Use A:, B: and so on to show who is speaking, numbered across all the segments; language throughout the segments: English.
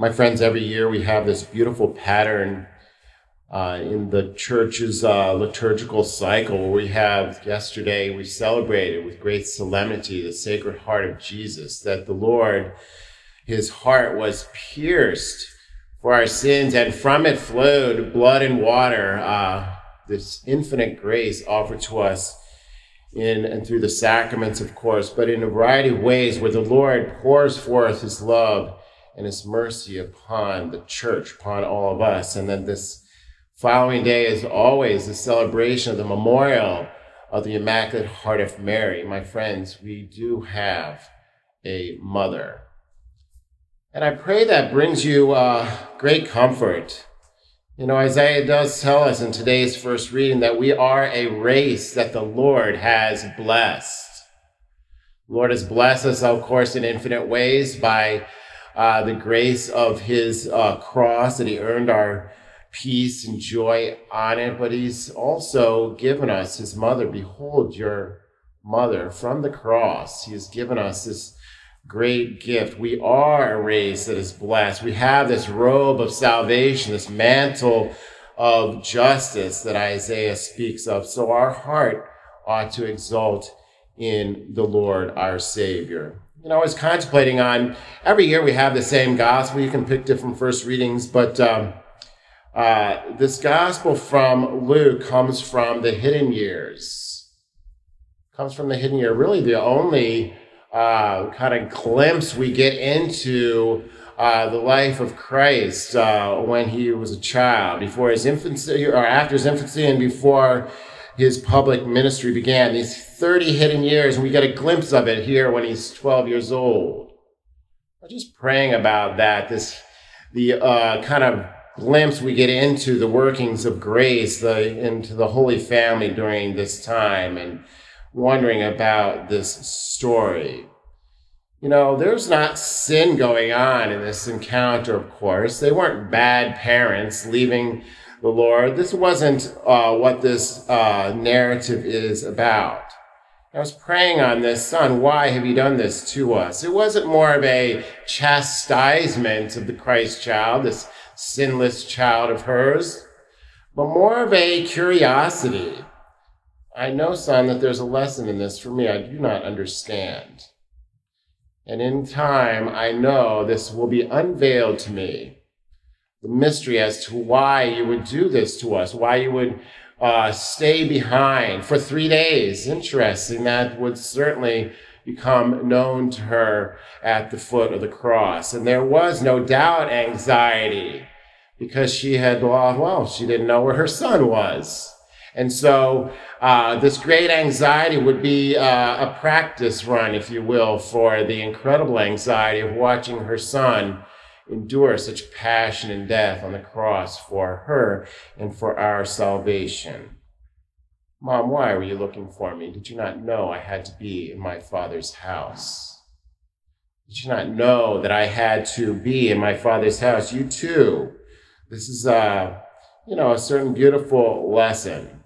A: My friends, every year we have this beautiful pattern uh, in the church's uh, liturgical cycle where we have yesterday we celebrated with great solemnity the Sacred Heart of Jesus, that the Lord, his heart was pierced for our sins, and from it flowed blood and water, uh, this infinite grace offered to us in and through the sacraments, of course, but in a variety of ways where the Lord pours forth his love and his mercy upon the church, upon all of us. And then this following day is always the celebration of the memorial of the Immaculate Heart of Mary. My friends, we do have a mother. And I pray that brings you uh, great comfort you know, Isaiah does tell us in today's first reading that we are a race that the Lord has blessed. The Lord has blessed us, of course, in infinite ways by uh, the grace of his uh, cross that he earned our peace and joy on it, but he's also given us his mother. Behold your mother from the cross. He has given us this great gift. We are a race that is blessed. We have this robe of salvation, this mantle of justice that Isaiah speaks of. So our heart ought to exult in the Lord our Savior. You know, I was contemplating on every year we have the same gospel. You can pick different first readings, but um, uh, this gospel from Luke comes from the hidden years. Comes from the hidden year. Really, the only uh, kind of glimpse we get into uh, the life of Christ uh, when he was a child, before his infancy or after his infancy and before his public ministry began. These 30 hidden years, and we get a glimpse of it here when he's 12 years old. I'm just praying about that, this, the uh, kind of glimpse we get into the workings of grace, the, into the Holy Family during this time, and wondering about this story. You know, there's not sin going on in this encounter, of course. They weren't bad parents leaving the Lord. This wasn't uh, what this uh, narrative is about. I was praying on this, son, why have you done this to us? It wasn't more of a chastisement of the Christ child, this sinless child of hers, but more of a curiosity I know, son, that there's a lesson in this for me I do not understand. And in time, I know this will be unveiled to me. The mystery as to why you would do this to us, why you would uh, stay behind for three days. Interesting. That would certainly become known to her at the foot of the cross. And there was no doubt anxiety because she had well, she didn't know where her son was. And so uh, this great anxiety would be uh, a practice run, if you will, for the incredible anxiety of watching her son endure such passion and death on the cross for her and for our salvation. Mom, why were you looking for me? Did you not know I had to be in my father's house? Did you not know that I had to be in my father's house? You too. This is a, you know, a certain beautiful lesson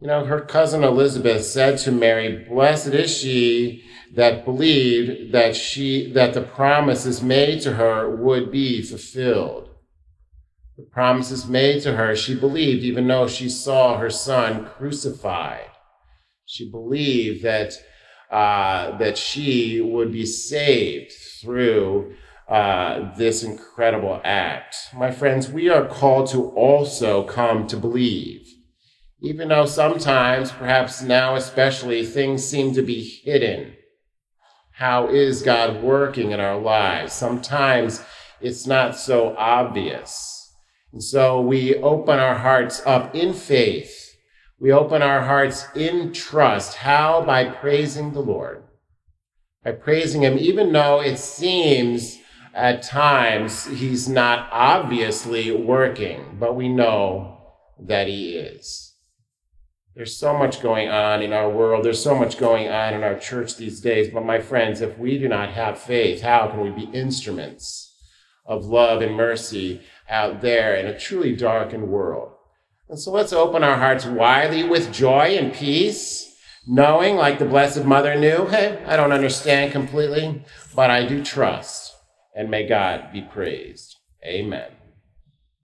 A: you know, her cousin Elizabeth said to Mary, Blessed is she that believed that she, that the promises made to her would be fulfilled. The promises made to her, she believed, even though she saw her son crucified. She believed that, uh, that she would be saved through uh, this incredible act. My friends, we are called to also come to believe even though sometimes, perhaps now especially, things seem to be hidden. How is God working in our lives? Sometimes it's not so obvious. And so we open our hearts up in faith. We open our hearts in trust. How? By praising the Lord. By praising Him, even though it seems at times He's not obviously working, but we know that He is. There's so much going on in our world. There's so much going on in our church these days. But my friends, if we do not have faith, how can we be instruments of love and mercy out there in a truly darkened world? And so let's open our hearts widely with joy and peace, knowing, like the Blessed Mother knew, hey, I don't understand completely, but I do trust. And may God be praised. Amen.